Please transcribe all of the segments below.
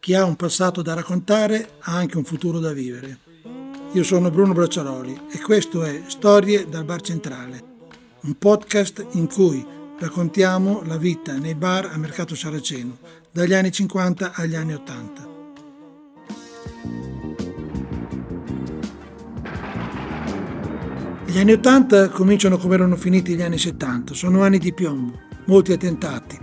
Chi ha un passato da raccontare ha anche un futuro da vivere. Io sono Bruno Bracciaroli e questo è Storie dal Bar Centrale, un podcast in cui raccontiamo la vita nei bar a Mercato Saraceno, dagli anni 50 agli anni 80. Gli anni 80 cominciano come erano finiti gli anni 70, sono anni di piombo, molti attentati.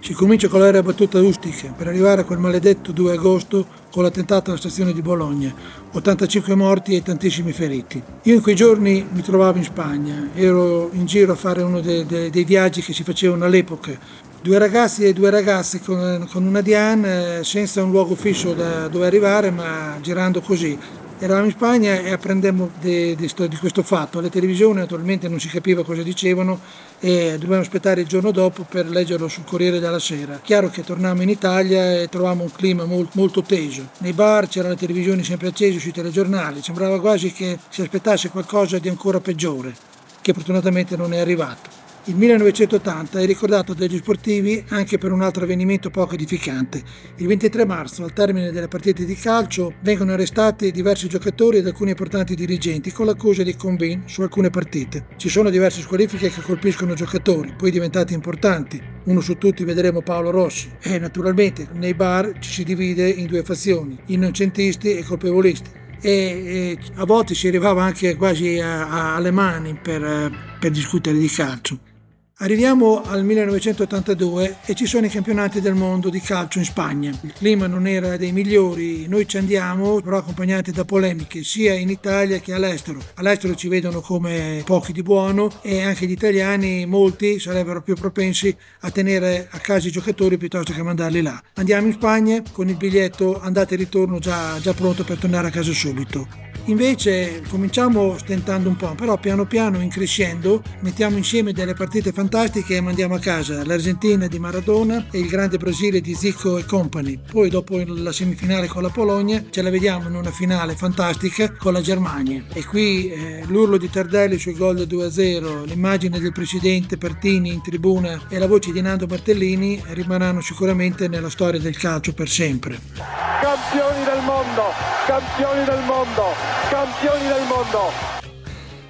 Si comincia con l'area battuta Ustica per arrivare a quel maledetto 2 agosto con l'attentato alla stazione di Bologna, 85 morti e tantissimi feriti. Io in quei giorni mi trovavo in Spagna, ero in giro a fare uno dei, dei, dei viaggi che si facevano all'epoca. Due ragazzi e due ragazze con, con una Diane senza un luogo fisso da dove arrivare, ma girando così Eravamo in Spagna e apprendemmo di, di, di, questo fatto. Alle televisioni naturalmente non si capiva cosa dicevano e dovevamo aspettare il giorno dopo per leggerlo sul Corriere della Sera. Chiaro che tornammo in Italia e trovavamo un clima molto, molto teso. Nei bar c'erano le televisioni sempre accese sui telegiornali, sembrava quasi che si aspettasse qualcosa di ancora peggiore, che fortunatamente non è arrivato. Il 1980 è ricordato dagli sportivi anche per un altro avvenimento poco edificante. Il 23 marzo, al termine delle partite di calcio, vengono arrestati diversi giocatori ed alcuni importanti dirigenti con l'accusa di combin su alcune partite. Ci sono diverse squalifiche che colpiscono giocatori, poi diventati importanti. Uno su tutti vedremo Paolo Rossi. E naturalmente nei bar ci si divide in due fazioni, innocentisti e colpevolisti. E, e a volte si arrivava anche quasi alle mani per, per discutere di calcio. Arriviamo al 1982 e ci sono i campionati del mondo di calcio in Spagna. Il clima non era dei migliori, noi ci andiamo però accompagnati da polemiche sia in Italia che all'estero. All'estero ci vedono come pochi di buono e anche gli italiani, molti, sarebbero più propensi a tenere a casa i giocatori piuttosto che mandarli là. Andiamo in Spagna con il biglietto andata e ritorno già, già pronto per tornare a casa subito. Invece cominciamo stentando un po', però piano piano in crescendo mettiamo insieme delle partite fantastiche e mandiamo a casa l'Argentina di Maradona e il grande Brasile di Zico e company. Poi dopo la semifinale con la Polonia ce la vediamo in una finale fantastica con la Germania. E qui eh, l'urlo di Tardelli sul gol del 2-0, l'immagine del presidente Pertini in tribuna e la voce di Nando Martellini rimarranno sicuramente nella storia del calcio per sempre. Campioni del mondo, campioni del mondo campioni del mondo.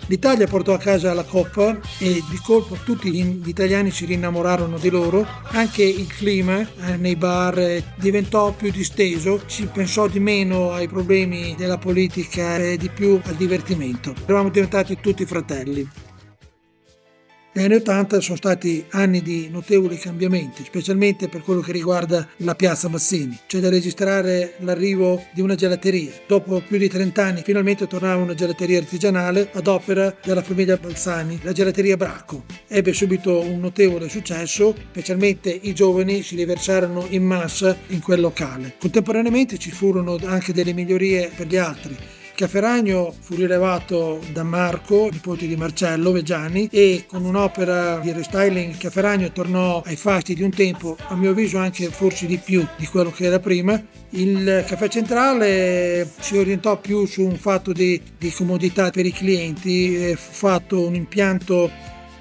L'Italia portò a casa la Coppa e di colpo tutti gli italiani si rinnamorarono di loro, anche il clima eh, nei bar eh, diventò più disteso, si pensò di meno ai problemi della politica e di più al divertimento. Eravamo diventati tutti fratelli. Gli anni 80 sono stati anni di notevoli cambiamenti, specialmente per quello che riguarda la piazza Mazzini. C'è da registrare l'arrivo di una gelateria. Dopo più di 30 anni finalmente tornava una gelateria artigianale ad opera della famiglia Balzani, la gelateria Bracco. Ebbe subito un notevole successo, specialmente i giovani si riversarono in massa in quel locale. Contemporaneamente ci furono anche delle migliorie per gli altri. Cafferagno fu rilevato da Marco, nipote di Marcello Veggiani, e con un'opera di restyling Cafferagno tornò ai fasti di un tempo, a mio avviso anche forse di più di quello che era prima. Il caffè centrale si orientò più su un fatto di, di comodità per i clienti, fu fatto un impianto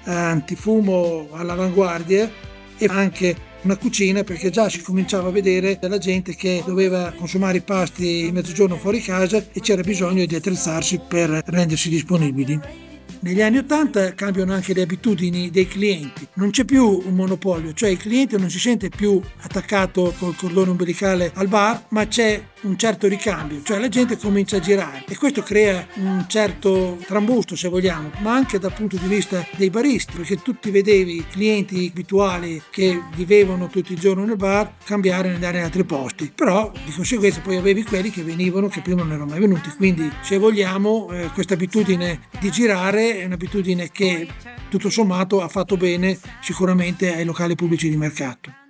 antifumo all'avanguardia e anche una cucina perché già si cominciava a vedere della gente che doveva consumare i pasti mezzogiorno fuori casa e c'era bisogno di attrezzarsi per rendersi disponibili. Negli anni 80 cambiano anche le abitudini dei clienti, non c'è più un monopolio, cioè il cliente non si sente più attaccato col cordone umbilicale al bar, ma c'è un certo ricambio, cioè la gente comincia a girare. E questo crea un certo trambusto se vogliamo, ma anche dal punto di vista dei baristi, perché tu ti vedevi clienti abituali che vivevano tutti i giorni nel bar cambiare e andare in altri posti, però di conseguenza poi avevi quelli che venivano che prima non erano mai venuti, quindi se vogliamo eh, questa abitudine di girare è un'abitudine che tutto sommato ha fatto bene sicuramente ai locali pubblici di mercato.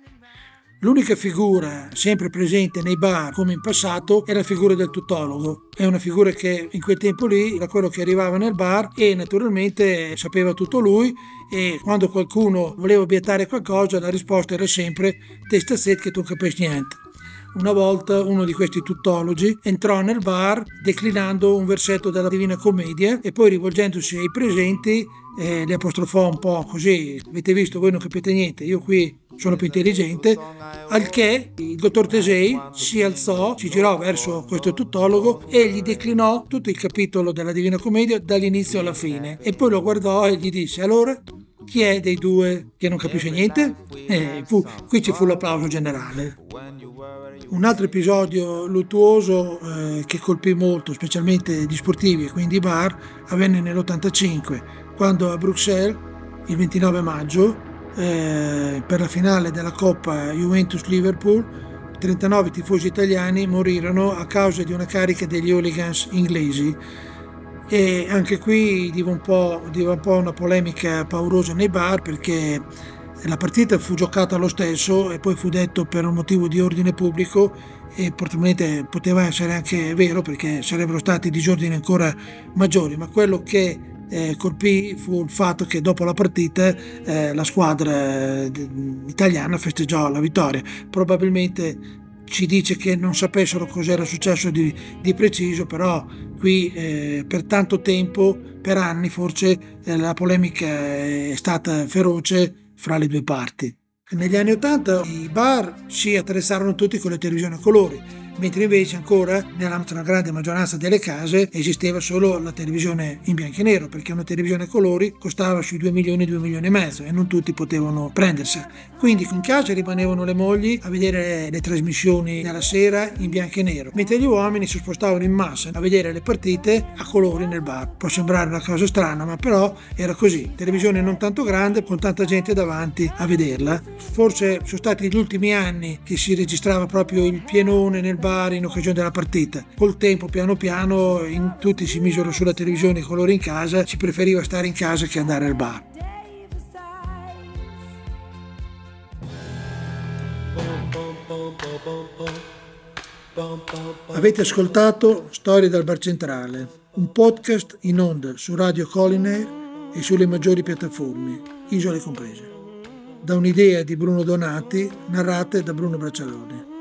L'unica figura sempre presente nei bar come in passato è la figura del tutologo. È una figura che in quel tempo lì era quello che arrivava nel bar e naturalmente sapeva tutto lui e quando qualcuno voleva obiettare qualcosa la risposta era sempre testa set che tu capisci niente. Una volta uno di questi tuttologi entrò nel bar declinando un versetto della Divina Commedia e poi rivolgendosi ai presenti eh, li apostrofò un po' così, avete visto, voi non capite niente, io qui sono più intelligente, al che il dottor Tesei si alzò, si girò verso questo tuttologo e gli declinò tutto il capitolo della Divina Commedia dall'inizio alla fine. E poi lo guardò e gli disse allora chi è dei due che non capisce niente? Eh, fu, qui ci fu l'applauso generale. Un altro episodio luttuoso eh, che colpì molto, specialmente gli sportivi e quindi i bar, avvenne nell'85 quando a Bruxelles, il 29 maggio, eh, per la finale della Coppa Juventus-Liverpool, 39 tifosi italiani morirono a causa di una carica degli hooligans inglesi. E anche qui diva un, un po' una polemica paurosa nei bar perché la partita fu giocata lo stesso e poi fu detto per un motivo di ordine pubblico e probabilmente poteva essere anche vero perché sarebbero stati disordini ancora maggiori, ma quello che eh, colpì fu il fatto che dopo la partita eh, la squadra eh, italiana festeggiò la vittoria. Probabilmente ci dice che non sapessero cos'era successo di, di preciso, però qui eh, per tanto tempo, per anni forse, eh, la polemica è stata feroce fra le due parti. Negli anni Ottanta i bar si attrezzarono tutti con le televisioni a colori mentre invece ancora nella grande maggioranza delle case esisteva solo la televisione in bianco e nero, perché una televisione a colori costava sui 2 milioni, 2 milioni e mezzo e non tutti potevano prendersela. Quindi in casa rimanevano le mogli a vedere le trasmissioni della sera in bianco e nero, mentre gli uomini si spostavano in massa a vedere le partite a colori nel bar. Può sembrare una cosa strana, ma però era così. Televisione non tanto grande, con tanta gente davanti a vederla. Forse sono stati gli ultimi anni che si registrava proprio il pienone nel bar bar in occasione della partita. Col tempo, piano piano, in, tutti si misero sulla televisione i colori in casa, si preferiva stare in casa che andare al bar. Avete ascoltato Storie dal Bar Centrale, un podcast in onda su Radio Collinair e sulle maggiori piattaforme, isole comprese. Da un'idea di Bruno Donati, narrate da Bruno Braccialone.